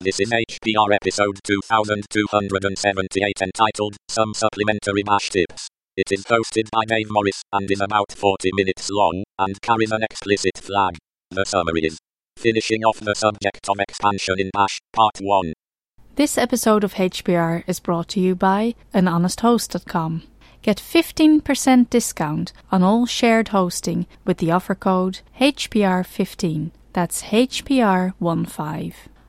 This is HPR episode 2278 entitled Some Supplementary Bash Tips. It is hosted by Dave Morris and is about 40 minutes long and carries an explicit flag. The summary is Finishing off the subject of expansion in Bash, Part 1. This episode of HPR is brought to you by anhonesthost.com. Get 15% discount on all shared hosting with the offer code HPR15. That's HPR15.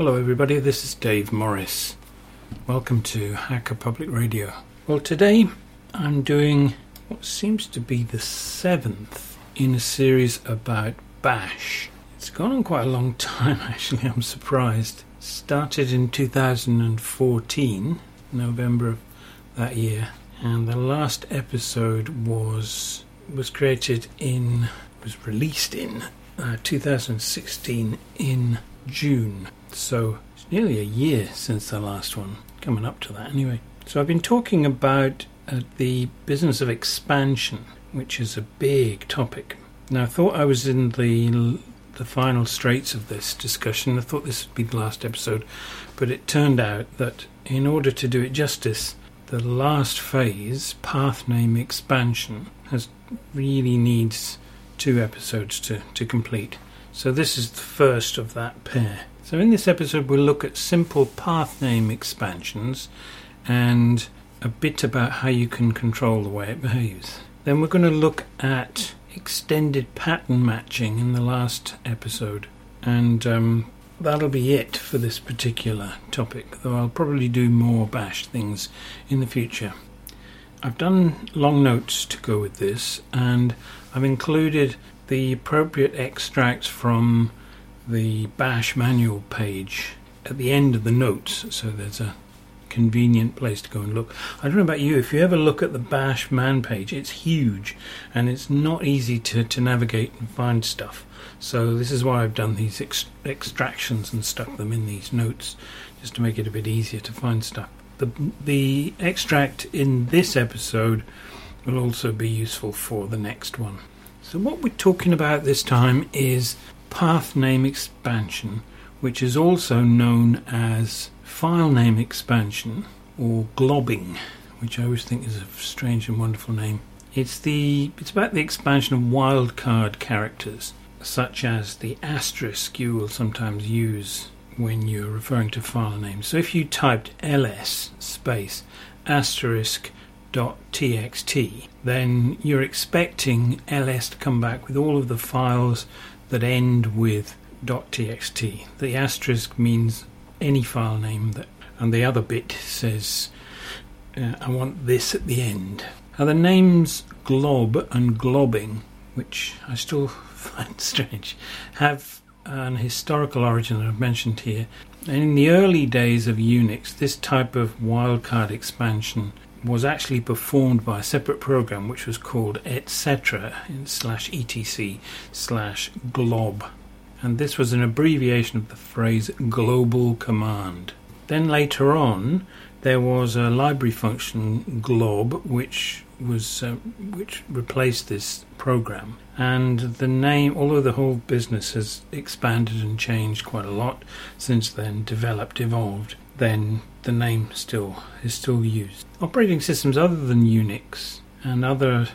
Hello, everybody. This is Dave Morris. Welcome to Hacker Public Radio. Well, today I'm doing what seems to be the seventh in a series about Bash. It's gone on quite a long time, actually. I'm surprised. Started in 2014, November of that year, and the last episode was was created in was released in uh, 2016 in June. So it's nearly a year since the last one, coming up to that anyway. So I've been talking about uh, the business of expansion, which is a big topic. Now I thought I was in the the final straits of this discussion. I thought this would be the last episode, but it turned out that in order to do it justice, the last phase, path name expansion, has really needs two episodes to, to complete. So this is the first of that pair. So in this episode we'll look at simple path name expansions and a bit about how you can control the way it behaves. Then we're going to look at extended pattern matching in the last episode and um, that'll be it for this particular topic, though I'll probably do more bash things in the future. I've done long notes to go with this and I've included the appropriate extracts from the bash manual page at the end of the notes so there's a convenient place to go and look. I don't know about you, if you ever look at the bash man page, it's huge and it's not easy to, to navigate and find stuff. So this is why I've done these ex- extractions and stuck them in these notes just to make it a bit easier to find stuff. The, the extract in this episode will also be useful for the next one. So, what we're talking about this time is path name expansion, which is also known as file name expansion or globbing, which I always think is a strange and wonderful name. It's the it's about the expansion of wildcard characters, such as the asterisk you will sometimes use when you're referring to file names. So if you typed ls space asterisk dot txt, then you're expecting ls to come back with all of the files that end with .txt. The asterisk means any file name that, and the other bit says uh, I want this at the end. Now the names glob and globbing, which I still find strange, have an historical origin that I've mentioned here. In the early days of Unix, this type of wildcard expansion was actually performed by a separate program which was called etc slash etc slash glob. And this was an abbreviation of the phrase global command. Then later on there was a library function glob which was uh, which replaced this program. And the name although the whole business has expanded and changed quite a lot since then developed evolved then the name still is still used. Operating systems other than Unix and other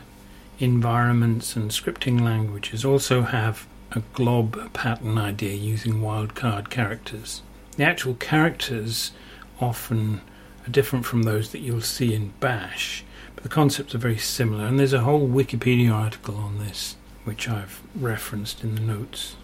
environments and scripting languages also have a glob pattern idea using wildcard characters. The actual characters often are different from those that you'll see in Bash, but the concepts are very similar, and there's a whole Wikipedia article on this which I've referenced in the notes.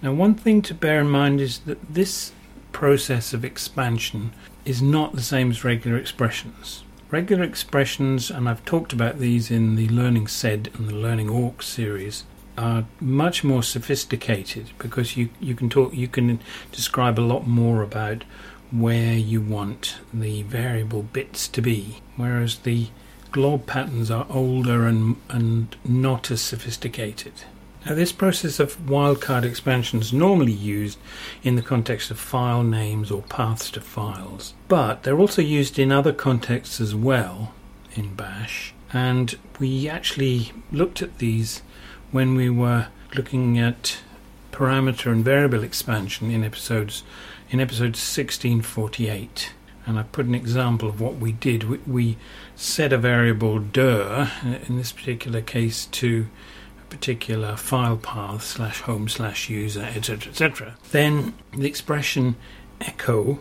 Now, one thing to bear in mind is that this process of expansion is not the same as regular expressions. Regular expressions, and I've talked about these in the Learning SED and the Learning Awk series, are much more sophisticated because you, you can talk you can describe a lot more about where you want the variable bits to be, whereas the glob patterns are older and, and not as sophisticated. Now, this process of wildcard expansion is normally used in the context of file names or paths to files, but they're also used in other contexts as well in Bash. And we actually looked at these when we were looking at parameter and variable expansion in episodes in episode 1648 and I put an example of what we did. We, we set a variable dir, in this particular case, to particular file path slash home slash user, etc., etc. Then the expression echo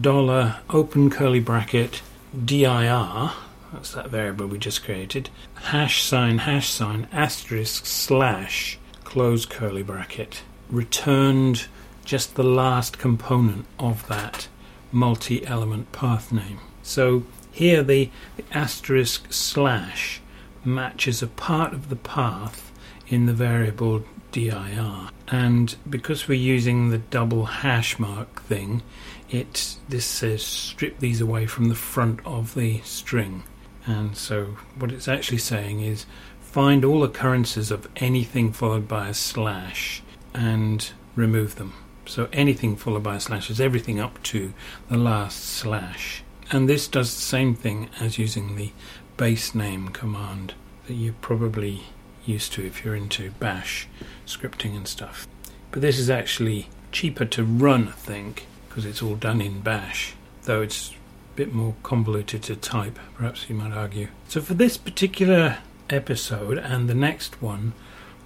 dollar open curly bracket dir, that's that variable we just created, hash sign hash sign asterisk slash close curly bracket returned just the last component of that multi element path name. So here the, the, asterisk slash matches a part of the path in the variable dir. And because we're using the double hash mark thing, it this says strip these away from the front of the string. And so what it's actually saying is find all occurrences of anything followed by a slash and remove them. So anything followed by a slash is everything up to the last slash. And this does the same thing as using the base name command that you're probably used to if you're into bash scripting and stuff. But this is actually cheaper to run, I think, because it's all done in bash, though it's a bit more convoluted to type, perhaps you might argue. So for this particular episode and the next one,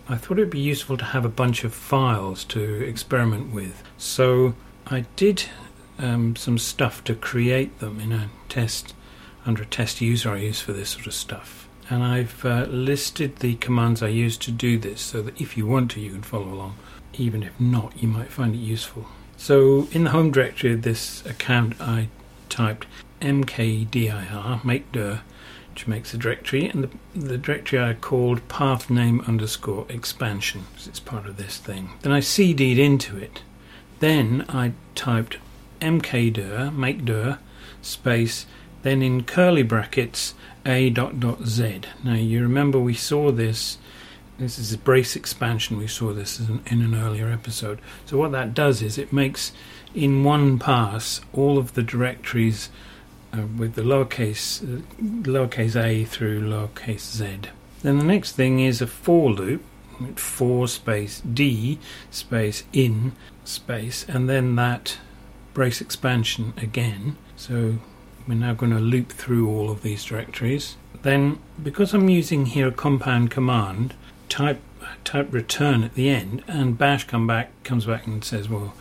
I thought it'd be useful to have a bunch of files to experiment with. So I did um, some stuff to create them in a test under a test user I use for this sort of stuff. And I've uh, listed the commands I use to do this so that if you want to, you can follow along. Even if not, you might find it useful. So in the home directory of this account, I typed mkdir, make dir, which makes a directory, and the, the directory I called path name underscore expansion, because it's part of this thing. Then I cd'd into it. Then I typed mkdir, make dir, space, then in curly brackets, a dot dot z. Now you remember we saw this, this is a brace expansion, we saw this in, an earlier episode. So what that does is it makes in one pass all of the directories uh, with the lowercase uh, lowercase a through lowercase z. Then the next thing is a for loop, for space d space in space, and then that brace expansion again. So we're now going to loop through all of these directories. Then, because I'm using here a compound command, type type return at the end, and bash come back comes back and says, "Well,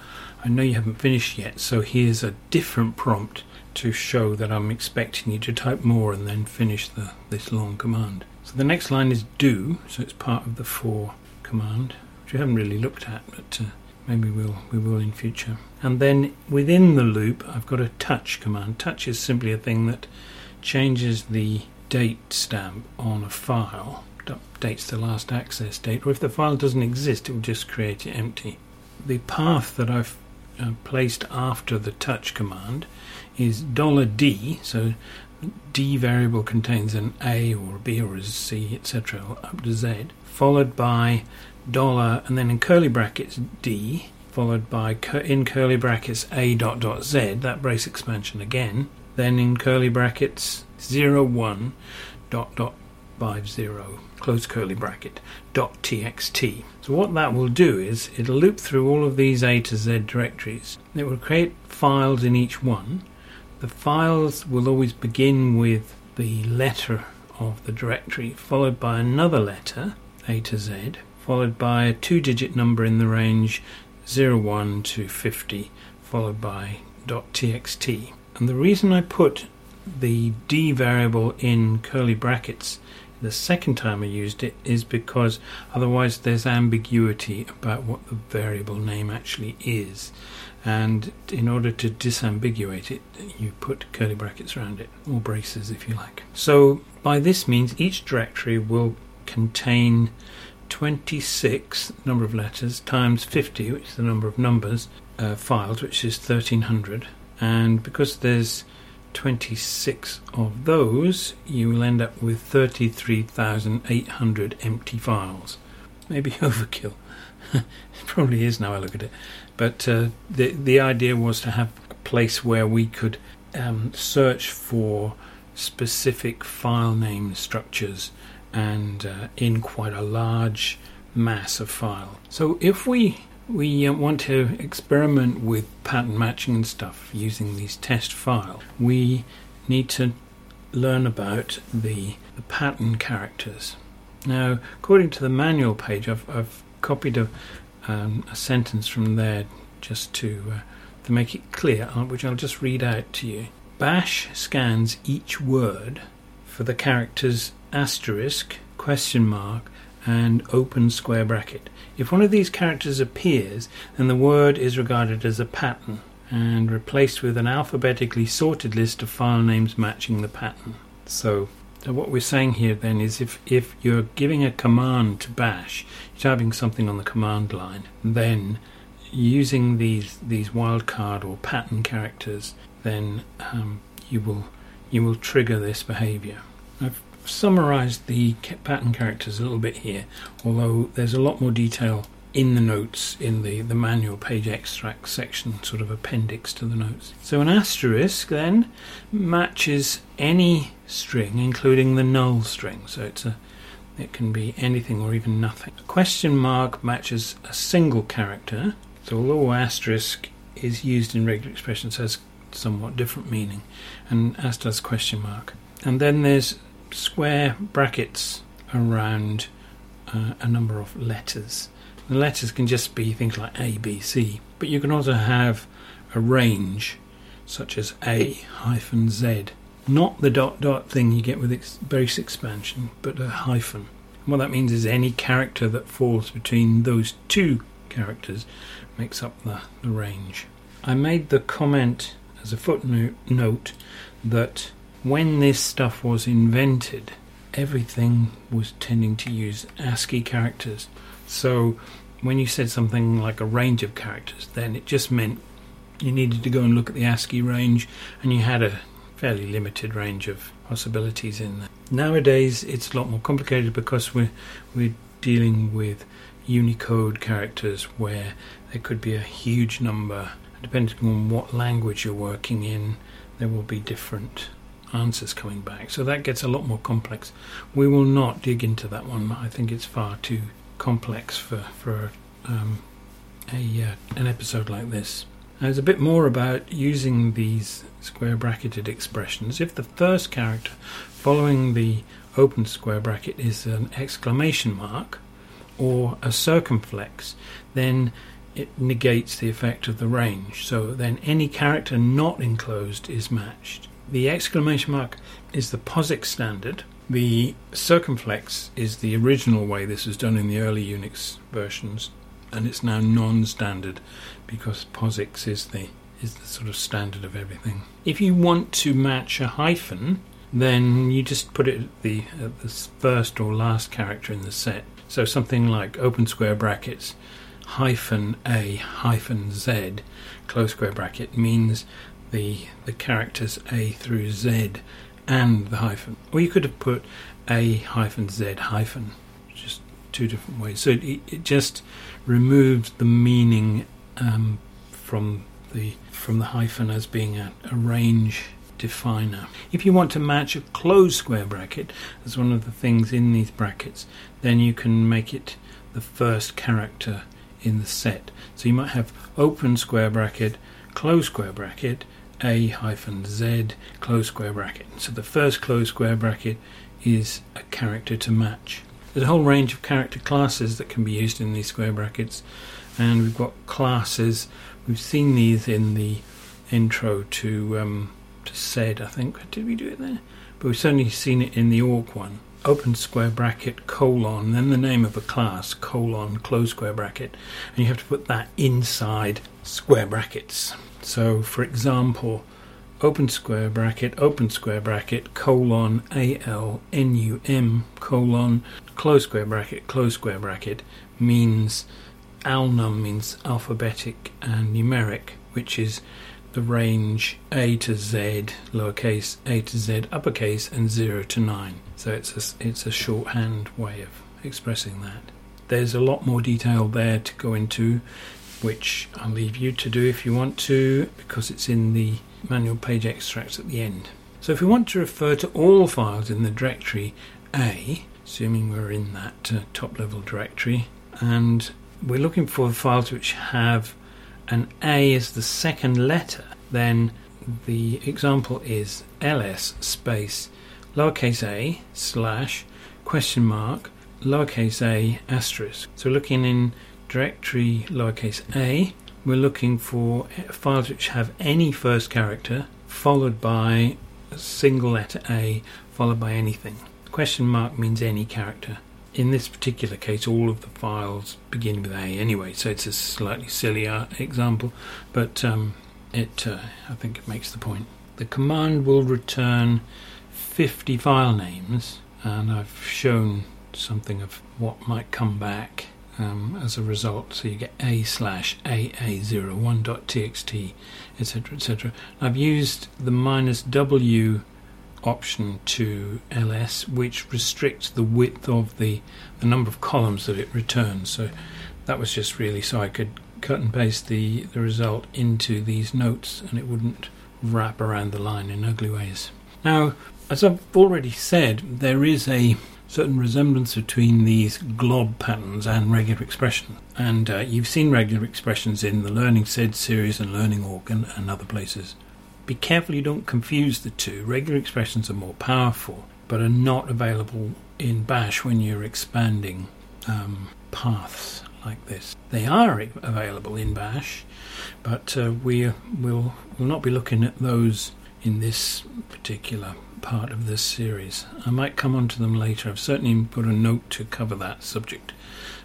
I know you haven't finished yet, so here's a different prompt to show that I'm expecting you to type more and then finish the, this long command. So the next line is do, so it's part of the for command, which we haven't really looked at, but uh, maybe we'll we will in future. And then within the loop, I've got a touch command. Touch is simply a thing that changes the date stamp on a file, updates the last access date, or if the file doesn't exist, it will just create it empty. The path that I've uh, placed after the touch command is $d, so d variable contains an a or a b or a c, etc., up to z, followed by dollar, and then in curly brackets d, followed by in curly brackets a dot dot z, that brace expansion again, then in curly brackets 0 1 dot dot 50 close curly bracket dot txt. So what that will do is it'll loop through all of these A to Z directories. It will create files in each one the files will always begin with the letter of the directory, followed by another letter, A to Z, followed by a two digit number in the range 01 to 50, followed by .txt. And the reason I put the D variable in curly brackets the second time I used it is because otherwise there's ambiguity about what the variable name actually is. And in order to disambiguate it, you put curly brackets around it, or braces if you like. So by this means, each directory will contain 26 number of letters times 50, which is the number of numbers, uh, files, which is 1300. And because there's 26 of those, you will end up with 33,800 empty files. Maybe overkill. it probably is now I look at it. But uh, the, the idea was to have a place where we could um, search for specific file name structures and uh, in quite a large mass of file. So if we we uh, want to experiment with pattern matching and stuff using these test files, we need to learn about the, the pattern characters. Now, according to the manual page, I've, I've copied a, um, a sentence from there just to uh, to make it clear, uh, which I'll just read out to you. Bash scans each word for the characters asterisk, question mark, and open square bracket. If one of these characters appears, then the word is regarded as a pattern and replaced with an alphabetically sorted list of file names matching the pattern. So, so what we're saying here then is if, if you're giving a command to bash, you're typing something on the command line, then using these these wildcard or pattern characters, then um, you will you will trigger this behavior. Summarized the pattern characters a little bit here, although there's a lot more detail in the notes in the, the manual page extract section, sort of appendix to the notes. So an asterisk then matches any string, including the null string. So it's a it can be anything or even nothing. A question mark matches a single character. So although asterisk is used in regular expressions has somewhat different meaning, and as does question mark. And then there's square brackets around uh, a number of letters. The letters can just be things like A, B, C, but you can also have a range such as A hyphen Z. Not the dot dot thing you get with ex- brace expansion, but a hyphen. And what that means is any character that falls between those two characters makes up the, the range. I made the comment as a footnote note that when this stuff was invented, everything was tending to use ASCII characters. So when you said something like a range of characters, then it just meant you needed to go and look at the ASCII range, and you had a fairly limited range of possibilities in there. Nowadays, it's a lot more complicated because we're we're dealing with Unicode characters where there could be a huge number. Depending on what language you're working in, there will be different answers coming back. So that gets a lot more complex. We will not dig into that one. I think it's far too complex for for um, a uh, an episode like this. there's a bit more about using these square bracketed expressions. If the first character following the open square bracket is an exclamation mark or a circumflex, then it negates the effect of the range. So then any character not enclosed is matched. The exclamation mark is the POSIX standard. The circumflex is the original way this was done in the early Unix versions, and it's now non-standard because POSIX is the is the sort of standard of everything. If you want to match a hyphen, then you just put it at the, at the first or last character in the set. So something like open square brackets hyphen a hyphen z close square bracket means the the characters A through Z and the hyphen. Or you could have put A hyphen Z hyphen, just two different ways. So it, it just removes the meaning um, from the from the hyphen as being a, a range definer. If you want to match a closed square bracket as one of the things in these brackets, then you can make it the first character in the set. So you might have open square bracket, close square bracket, a hyphen z close square bracket. So the first close square bracket is a character to match. There's a whole range of character classes that can be used in these square brackets, and we've got classes. We've seen these in the intro to um, to SED, I think. Did we do it there? But we've certainly seen it in the awk one. Open square bracket colon, then the name of a class colon close square bracket, and you have to put that inside square brackets. So, for example, open square bracket, open square bracket, colon, A-L-N-U-M, colon, close square bracket, close square bracket, means alnum means alphabetic and numeric, which is the range A to Z, lowercase a to Z, uppercase, and 0 to 9. So it's a, it's a shorthand way of expressing that. There's a lot more detail there to go into, which I'll leave you to do if you want to, because it's in the manual page extracts at the end. So if we want to refer to all files in the directory A, assuming we're in that uh, top level directory, and we're looking for files which have an A is the second letter, then the example is ls space lowercase a slash question mark lowercase a asterisk. So looking in directory lowercase a, we're looking for files which have any first character followed by a single letter A followed by anything. Question mark means any character. In this particular case, all of the files begin with A anyway, so it's a slightly sillier example, but um, it uh, I think it makes the point. The command will return 50 file names, and I've shown something of what might come back um, as a result. So you get a slash aa01.txt, etc., etc. I've used the minus w option to ls, which restricts the width of the, the number of columns that it returns. So that was just really so I could cut and paste the, the result into these notes and it wouldn't wrap around the line in ugly ways. Now, as I've already said, there is a certain resemblance between these glob patterns and regular expression. And uh, you've seen regular expressions in the Learning SED series and Learning Awk and other places. Be careful you don't confuse the two. Regular expressions are more powerful, but are not available in Bash when you're expanding um, paths like this. They are available in Bash, but uh, we will will not be looking at those in this particular part of this series. I might come on to them later. I've certainly put a note to cover that subject,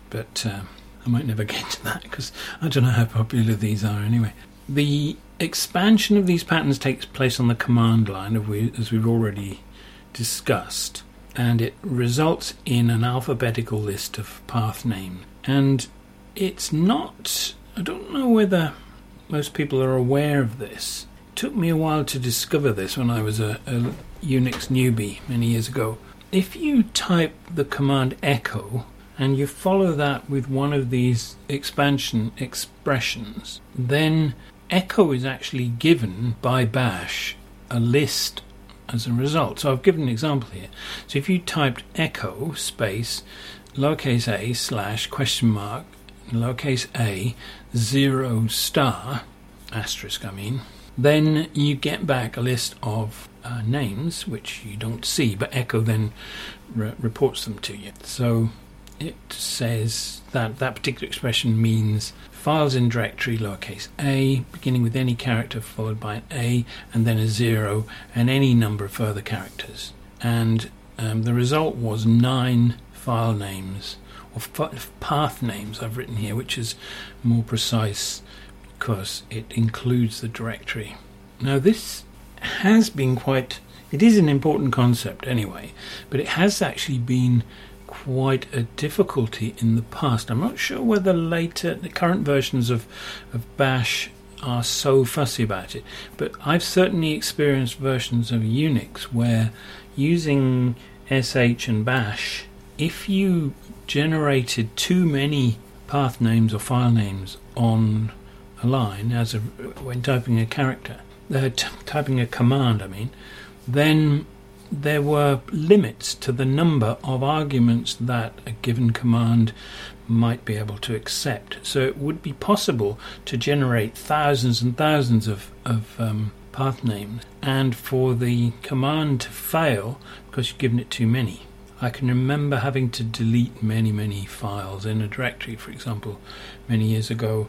but uh, I might never get to that because I don't know how popular these are anyway. The expansion of these patterns takes place on the command line, as we've already discussed, and it results in an alphabetical list of path names. And it's not, I don't know whether most people are aware of this. It took me a while to discover this when I was a, a Unix newbie many years ago. If you type the command echo and you follow that with one of these expansion expressions, then echo is actually given by bash a list as a result. So I've given an example here. So if you typed echo space lowercase a slash question mark lowercase a zero star asterisk I mean then you get back a list of uh, names which you don't see, but Echo then re- reports them to you. So it says that that particular expression means files in directory lowercase a, beginning with any character followed by an A and then a zero, and any number of further characters. And um, the result was nine file names or f- path names I've written here, which is more precise because it includes the directory. Now, this has been quite, it is an important concept anyway, but it has actually been quite a difficulty in the past. I'm not sure whether later, the current versions of, of Bash are so fussy about it, but I've certainly experienced versions of Unix where using SH and Bash, if you generated too many path names or file names on a line as a, when typing a character, uh, t- typing a command, I mean, then there were limits to the number of arguments that a given command might be able to accept. So it would be possible to generate thousands and thousands of, of um, path names, and for the command to fail because you've given it too many. I can remember having to delete many, many files in a directory, for example, many years ago,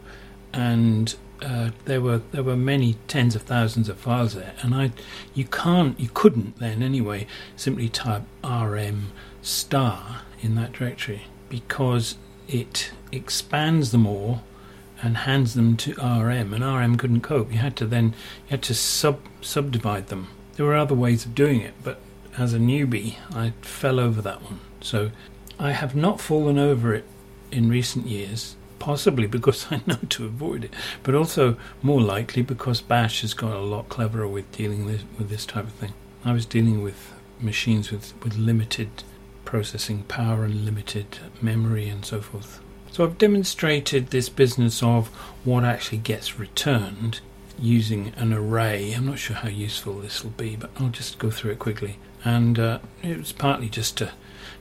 and uh, there were there were many tens of thousands of files there, and I you can't you couldn't then anyway simply type rm star in that directory because it expands them all and hands them to RM, and RM couldn't cope. You had to then you had to sub subdivide them. There were other ways of doing it, but as a newbie, I fell over that one. So I have not fallen over it in recent years, possibly because I know to avoid it, but also more likely because Bash has got a lot cleverer with dealing with, with this type of thing. I was dealing with machines with, with limited processing power and limited memory and so forth. So I've demonstrated this business of what actually gets returned using an array. I'm not sure how useful this will be, but I'll just go through it quickly. And uh, it was partly just to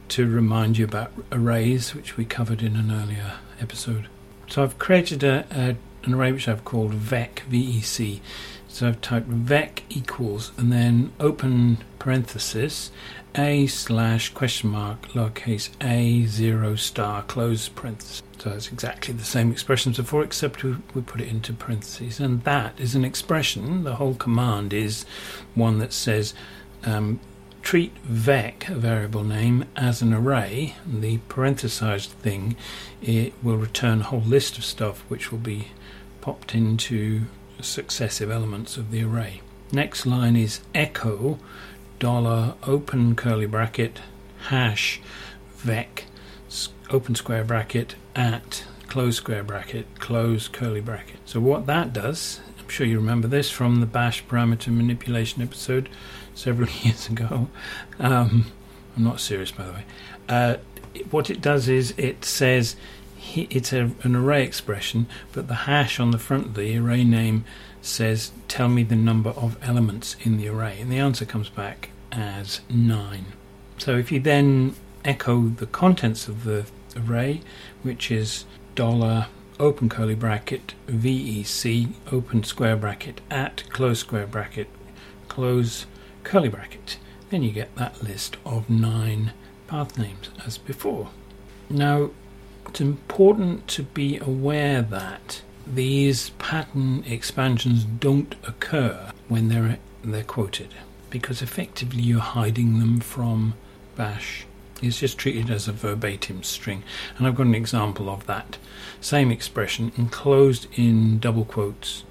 to remind you about arrays, which we covered in an earlier episode. So I've created a, a an array which I've called vec vec. So I've typed vec equals and then open parenthesis a slash question mark lowercase a zero star close parenthesis. So it's exactly the same expression as before, except we, we put it into parentheses. And that is an expression. The whole command is one that says um, treat vec, variable name, as an array. The parenthesized thing it will return a whole list of stuff which will be popped into successive elements of the array. Next line is echo dollar open curly bracket hash vec open square bracket at close square bracket close curly bracket. So what that does, I'm sure you remember this from the bash parameter manipulation episode several years ago. Um, I'm not serious by the way. Uh, what it does is it says it's a, an array expression, but the hash on the front of the array name says, Tell me the number of elements in the array. And the answer comes back as 9. So if you then echo the contents of the array, which is dollar open curly bracket VEC open square bracket at close square bracket close curly bracket, then you get that list of nine path names as before. Now, it's important to be aware that these pattern expansions don't occur when they're they're quoted because effectively you're hiding them from bash. It's just treated as a verbatim string. And I've got an example of that. Same expression enclosed in double quotes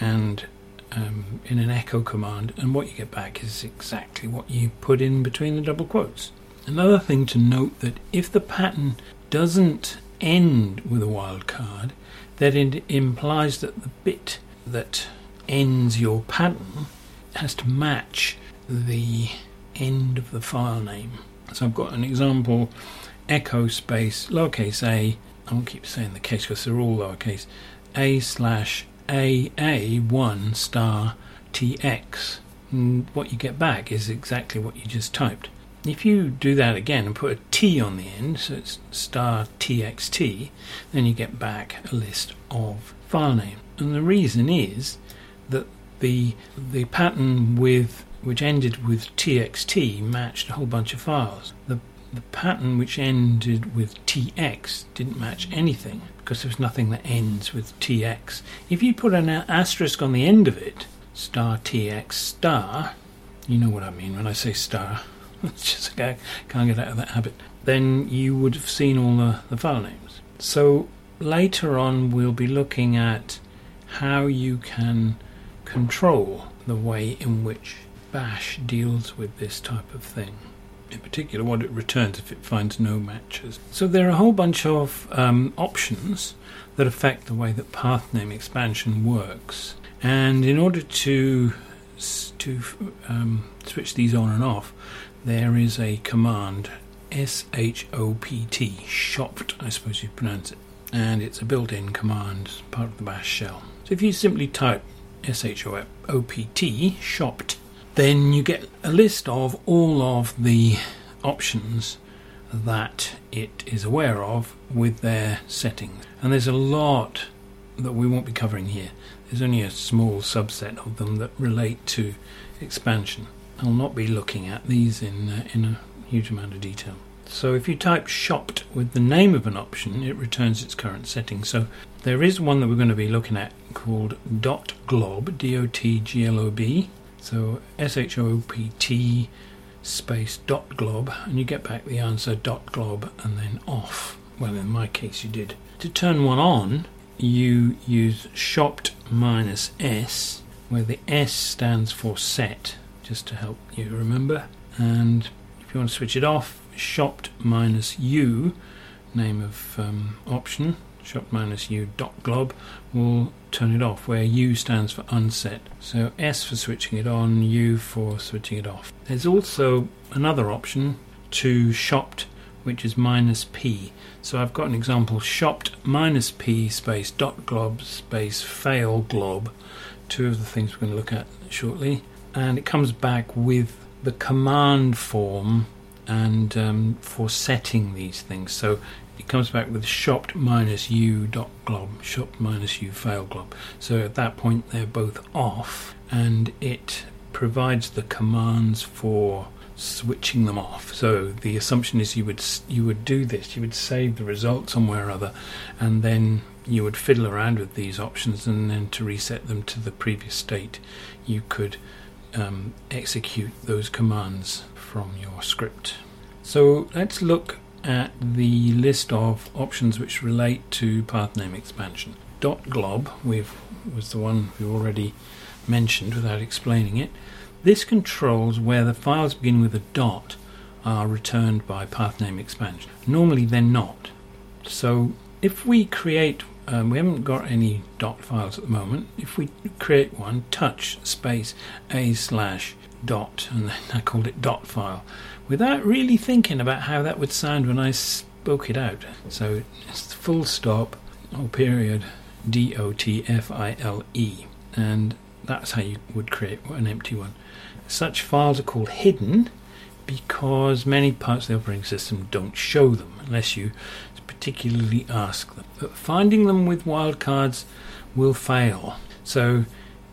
and um, in an echo command and what you get back is exactly what you put in between the double quotes another thing to note that if the pattern doesn't end with a wildcard that it implies that the bit that ends your pattern has to match the end of the file name. So I've got an example echo space lowercase a, I won't keep saying the case because they're all lowercase, a slash AA1 star TX. And mm, what you get back is exactly what you just typed. If you do that again and put a T on the end, so it's star txt, then you get back a list of file names. And the reason is that the the pattern with which ended with txt matched a whole bunch of files. The the pattern which ended with tx didn't match anything because there was nothing that ends with tx. If you put an asterisk on the end of it, star tx star, you know what I mean when I say star. It's just I can't get out of that habit. Then you would have seen all the, the file names. So later on, we'll be looking at how you can control the way in which Bash deals with this type of thing. In particular, what it returns if it finds no matches. So there are a whole bunch of um, options that affect the way that path name expansion works. And in order to to um, switch these on and off, there is a command S H O P T, shopt, I suppose you pronounce it, and it's a built in command, part of the bash shell. So if you simply type S H O P T, shopt, then you get a list of all of the options that it is aware of with their settings. And there's a lot that we won't be covering here. There's only a small subset of them that relate to expansion. I'll not be looking at these in uh, in a huge amount of detail. So if you type shopt with the name of an option, it returns its current setting. So there is one that we're going to be looking at called dot glob, D-O-T-G-L-O-B. So S-H-O-P-T space dot glob, and you get back the answer dot glob and then off. Well, in my case, you did. To turn one on, you use shopt minus S, where the S stands for set, just to help you remember. And if you want to switch it off, shopt minus U, name of um, option, shopt minus U dot glob, will turn it off, where U stands for unset. So S for switching it on, U for switching it off. There's also another option to shopt, which is minus P. So I've got an example shopt minus P space dot glob space fail glob, two of the things we're going to look at shortly. And it comes back with the command form and um, for setting these things. So it comes back with shopt minus u dot glob, shopt minus u fail glob. So at that point they're both off, and it provides the commands for switching them off. So the assumption is you would you would do this, you would save the result somewhere or other, and then you would fiddle around with these options, and then to reset them to the previous state, you could um, execute those commands from your script. So let's look at the list of options which relate to path name expansion. .glob we've, was the one we already mentioned without explaining it. This controls where the files begin with a dot are returned by path name expansion. Normally they're not. So if we create, um, we haven't got any dot files at the moment. If we create one, touch space a slash dot, and then I called it dot file, without really thinking about how that would sound when I spoke it out. So it's full stop or period D O T F I L E, and that's how you would create an empty one. Such files are called hidden because many parts of the operating system don't show them unless you particularly ask them. But finding them with wildcards will fail. So,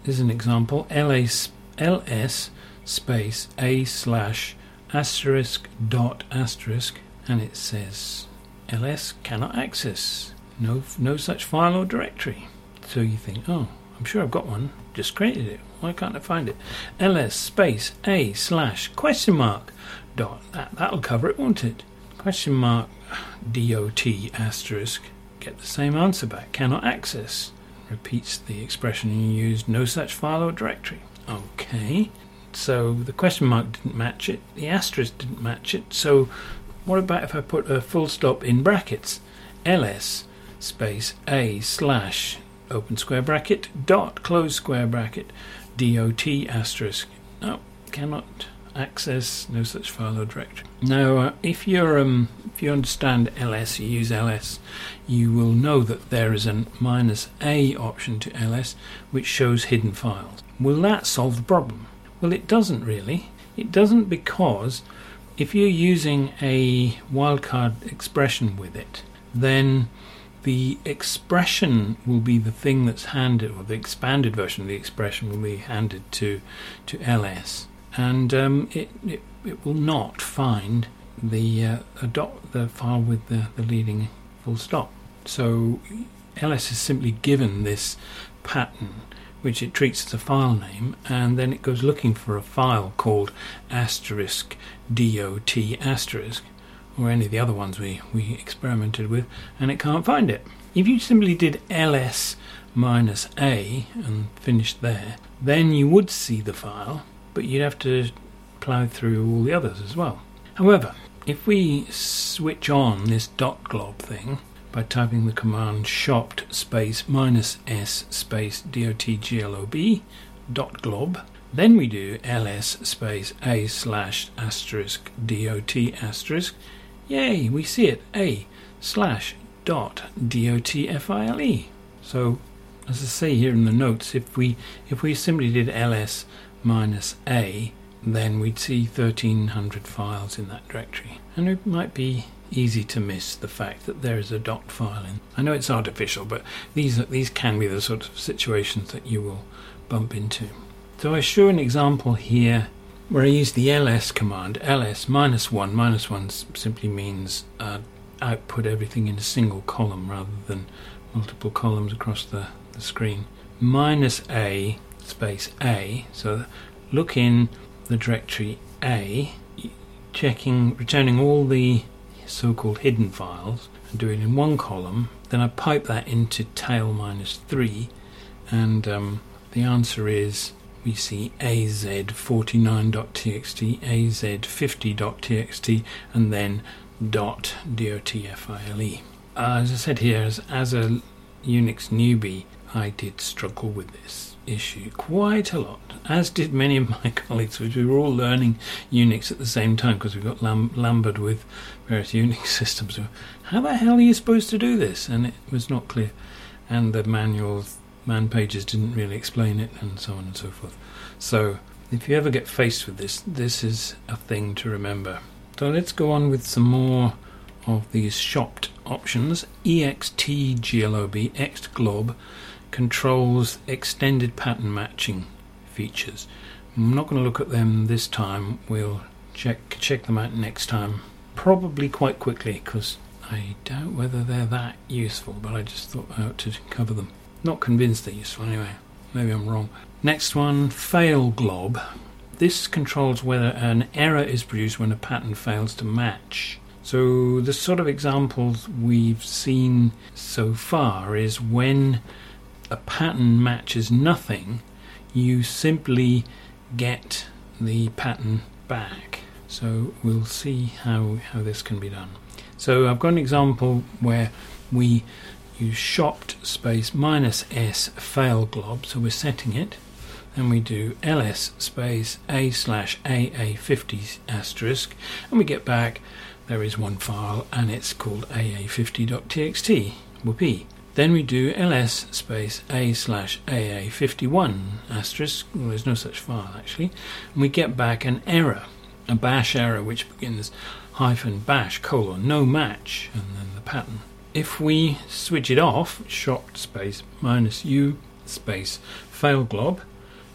there's an example ls, ls space a slash asterisk dot asterisk and it says ls cannot access. No no such file or directory. So you think oh i'm sure i've got one. Just created it. Why can't i find it? Ls space a slash question mark dot that that'll cover it won't it? Question mark dot asterisk get the same answer back. Cannot access. Repeats the expression you used no such file or directory. Okay so the question mark didn't match it, the asterisk didn't match it. So what about if I put a full stop in brackets? ls space a slash open square bracket dot close square bracket dot asterisk. No, cannot access no such file or directory. Now, uh, if you're um, if you understand ls, you use ls, you will know that there is a minus a option to ls which shows hidden files. Will that solve the problem? Well, it doesn't really. It doesn't because if you're using a wildcard expression with it, then the expression will be the thing that's handed, or the expanded version of the expression will be handed to to ls, and um, it, it, it will not find the uh, dot, the file with the, the leading full stop. So ls is simply given this pattern which it treats as a file name, and then it goes looking for a file called asterisk dot asterisk, or any of the other ones we, we experimented with, and it can't find it. If you simply did ls minus a and finished there, then you would see the file, but you'd have to plow through all the others as well. However, if we switch on this dot glob thing, by typing the command shopt space minus s space dotglob dot glob. Then we do ls space a slash asterisk dot asterisk. Yay, we see it. A slash dot dot file. So as I say here in the notes, if we if we simply did ls minus a, then we'd see 1300 files in that directory. And it might be easy to miss the fact that there is a dot file in. I know it's artificial, but these these can be the sort of situations that you will bump into. So I show an example here where I use the ls command, ls minus 1. Minus 1 simply means uh, output everything in a single column rather than multiple columns across the, the screen. Minus a space a, so look in the directory a, checking, returning all the so-called hidden files and do it in one column. Then I pipe that into tail minus 3 and um, the answer is we see az49.txt, az50.txt, and then dot dotfile. Uh, as I said here, as, as a Unix newbie, I did struggle with this issue quite a lot, as did many of my colleagues, which we were all learning Unix at the same time because we got lam- lambered with various Unix systems. How the hell are you supposed to do this? And it was not clear. And the manuals man pages didn't really explain it, and so on and so forth. So, if you ever get faced with this, this is a thing to remember. So, let's go on with some more of these shopt options. EXTGLOB, XGLOB, controls extended pattern matching features. I'm not going to look at them this time. We'll check check them out next time, probably quite quickly because I doubt whether they're that useful. But I just thought I ought to cover them. Not convinced they're useful anyway. Maybe I'm wrong. Next one, fail glob. This controls whether an error is produced when a pattern fails to match. So the sort of examples we've seen so far is when a pattern matches nothing, you simply get the pattern back. So we'll see how, how this can be done. So I've got an example where we use shopt space minus s fail glob, so we're setting it. Then we do ls space a slash aa50 asterisk, and we get back there is one file and it's called aa50.txt. Whoopee. Then we do ls space a slash aa51 asterisk. Well, there's no such file actually, and we get back an error, a bash error which begins hyphen bash colon no match, and then the pattern if we switch it off, shopt space minus u space fail glob,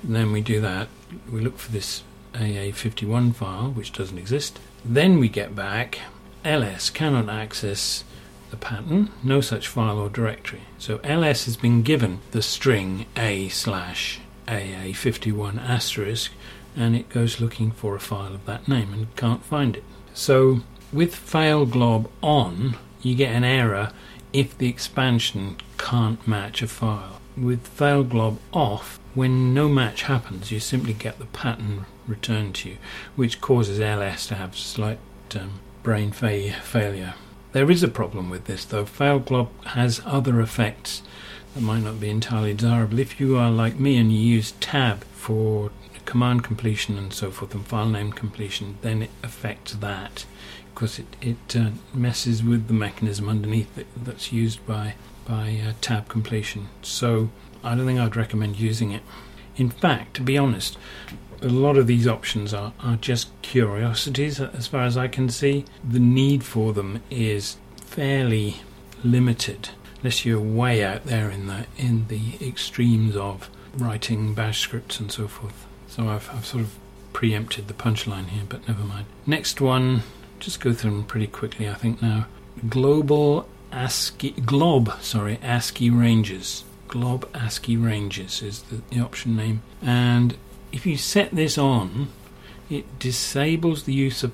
then we do that, we look for this AA51 file, which doesn't exist. Then we get back ls cannot access the pattern, no such file or directory. So ls has been given the string a slash AA51 asterisk, and it goes looking for a file of that name and can't find it. So with fail glob on, you get an error if the expansion can't match a file. With fail glob off, when no match happens, you simply get the pattern returned to you, which causes LS to have slight um, brain fa- failure. There is a problem with this though. Glob has other effects that might not be entirely desirable. If you are like me and you use tab for command completion and so forth and file name completion, then it affects that because it, it uh, messes with the mechanism underneath it that's used by, by uh, tab completion. So I don't think I'd recommend using it. In fact, to be honest, a lot of these options are, are just curiosities as far as I can see. The need for them is fairly limited unless you're way out there in the in the extremes of writing bash scripts and so forth. So I've, I've sort of preempted the punchline here, but never mind. Next one just go through them pretty quickly, I think now. Global ASCII, glob, sorry, ASCII ranges. Glob ASCII ranges is the, the option name. And if you set this on, it disables the use of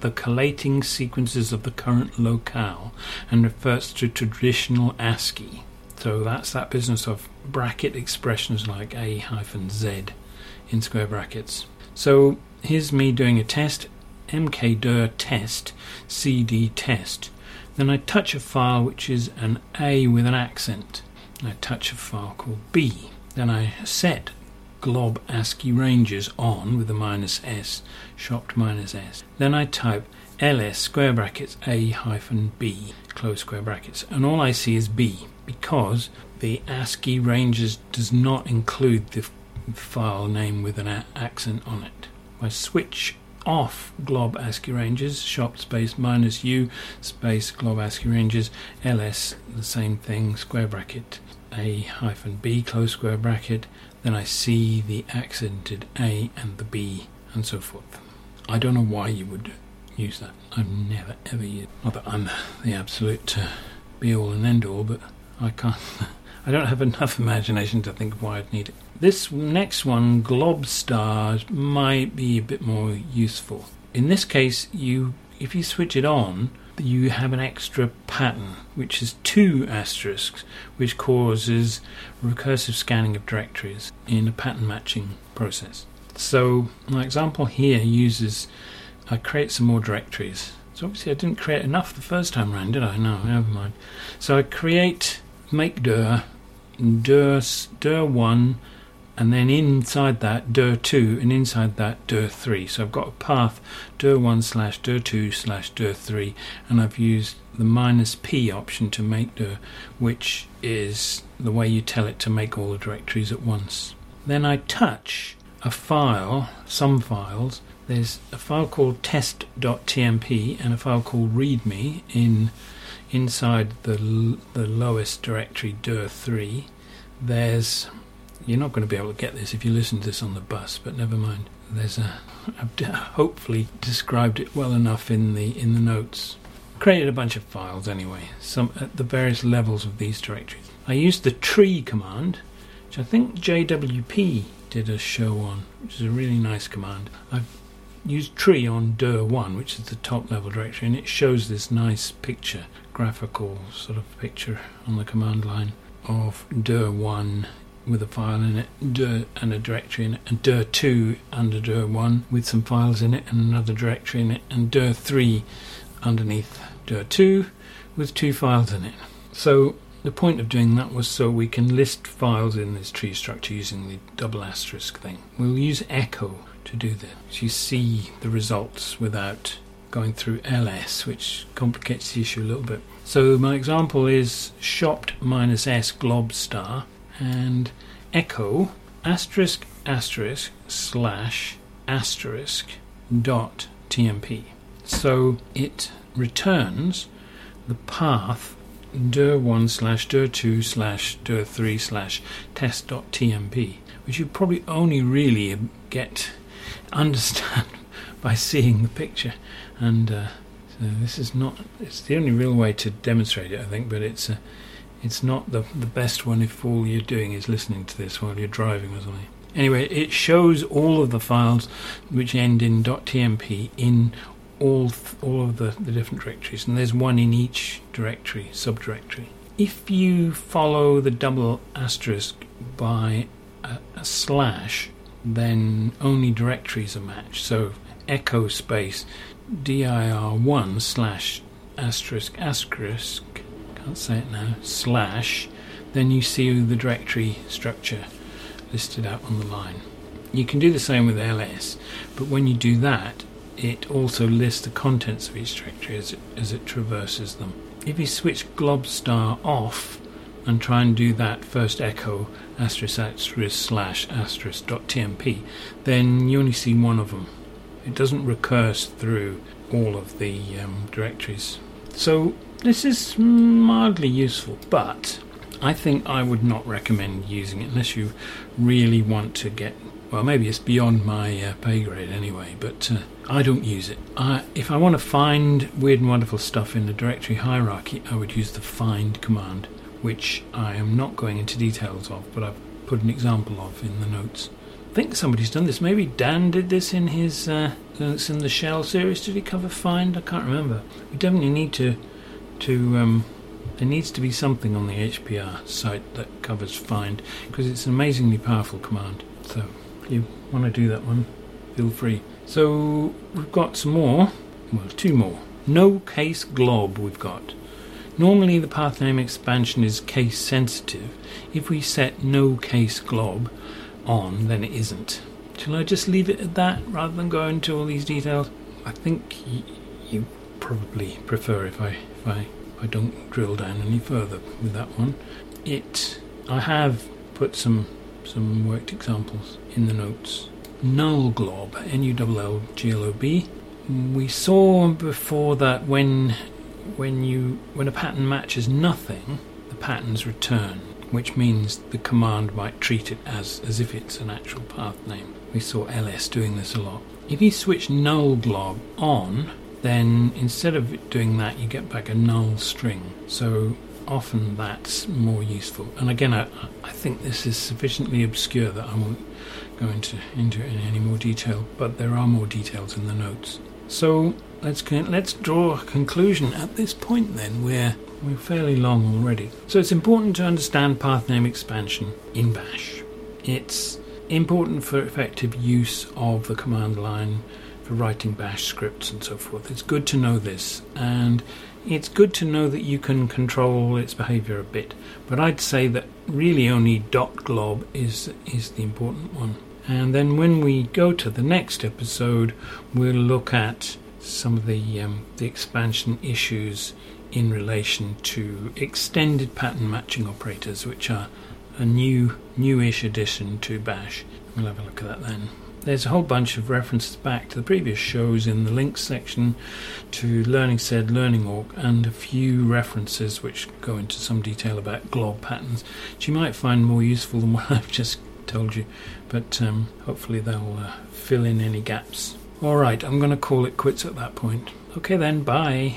the collating sequences of the current locale and refers to traditional ASCII. So that's that business of bracket expressions like A hyphen Z in square brackets. So here's me doing a test mkdir test cd test. Then I touch a file which is an A with an accent. I touch a file called B. Then I set glob ASCII ranges on with the minus s, shopt minus s. Then I type ls square brackets a hyphen b close square brackets, and all I see is b because the ASCII ranges does not include the file name with an accent on it. I switch off glob ASCII ranges, shopt space minus u space glob ASCII ranges, ls, the same thing, square bracket, a hyphen b, close square bracket, then I see the accented a and the b and so forth. I don't know why you would use that. I've never ever used. Not that I'm the absolute uh, be all and end all, but I can't. I don't have enough imagination to think why I'd need it. This next one, glob stars, might be a bit more useful. In this case, you if you switch it on, you have an extra pattern, which is two asterisks, which causes recursive scanning of directories in a pattern matching process. So my example here uses I create some more directories. So obviously I didn't create enough the first time around, did I? No, never mind. So I create make dir dir dir one and then inside that dir 2 and inside that dir 3 so I've got a path dir 1 slash dir 2 slash dir 3 and I've used the minus p option to make dir which is the way you tell it to make all the directories at once. Then I touch a file some files. There's a file called test.tmp and a file called readme in inside the the lowest directory dir 3 there's you're not going to be able to get this if you listen to this on the bus, but never mind. There's a. I've hopefully described it well enough in the in the notes. Created a bunch of files anyway, some at the various levels of these directories. I used the tree command, which I think JWP did a show on, which is a really nice command. I've used tree on dir1, which is the top level directory, and it shows this nice picture, graphical sort of picture on the command line of dir1 with a file in it, dir and a directory in it, and dir 2 under dir 1 with some files in it and another directory in it, and dir 3 underneath dir 2 with two files in it. So the point of doing that was so we can list files in this tree structure using the double asterisk thing. We'll use echo to do this. So you see the results without going through ls, which complicates the issue a little bit. So my example is shopt minus s glob star and echo asterisk asterisk slash asterisk dot tmp. So it returns the path dir1 slash dir2 slash dir3 slash test.tmp, which you probably only really get understand by seeing the picture. And uh, so this is not, it's the only real way to demonstrate it, I think, but it's a it's not the, the best one if all you're doing is listening to this while you're driving or something. Anyway, it shows all of the files which end in .tmp in all th- all of the, the different directories, and there's one in each directory, subdirectory. If you follow the double asterisk by a, a slash, then only directories are matched. So echo space dir1 slash asterisk asterisk can't say it now, slash, then you see the directory structure listed out on the line. You can do the same with ls, but when you do that, it also lists the contents of each directory as it, as it traverses them. If you switch globstar off and try and do that first echo asterisk asterisk slash asterisk dot tmp, then you only see one of them. It doesn't recurse through all of the um, directories. So this is mildly useful, but I think I would not recommend using it unless you really want to get. Well, maybe it's beyond my uh, pay grade anyway, but uh, I don't use it. I, if I want to find weird and wonderful stuff in the directory hierarchy, I would use the find command, which I am not going into details of, but I've put an example of in the notes. Think somebody's done this. Maybe Dan did this in his uh, in the Shell series. Did he cover find? I can't remember. We definitely need to to um, there needs to be something on the HPR site that covers find because it's an amazingly powerful command. So if you want to do that one, feel free. So we've got some more, well, two more. No case glob we've got. Normally the path name expansion is case sensitive. If we set no case glob on, then it isn't. Shall I just leave it at that rather than go into all these details? I think y- you probably prefer if I if I, if I don't drill down any further with that one. It, I have put some some worked examples in the notes. Null glob, N-U-L-L-G-L-O-B. We saw before that when when you when a pattern matches nothing, the patterns return, which means the command might treat it as as if it's an actual path name. We saw ls doing this a lot. If you switch null glob on, then instead of doing that, you get back a null string. So often that's more useful. And again, I, I think this is sufficiently obscure that I won't go into, into it in any more detail, but there are more details in the notes. So let's let's draw a conclusion at this point. Then we're we're fairly long already. So it's important to understand path name expansion in Bash. It's important for effective use of the command line for writing bash scripts and so forth. It's good to know this, and it's good to know that you can control its behavior a bit. But I'd say that really only dotglob is is the important one. And then when we go to the next episode, we'll look at some of the um, the expansion issues in relation to extended pattern matching operators, which are a new newish addition to Bash. We'll have a look at that then. There's a whole bunch of references back to the previous shows in the links section to Learning sed Learning Awk and a few references which go into some detail about glob patterns, which you might find more useful than what I've just told you, but um, hopefully they'll uh, fill in any gaps. Alright, I'm going to call it quits at that point. Okay then, bye.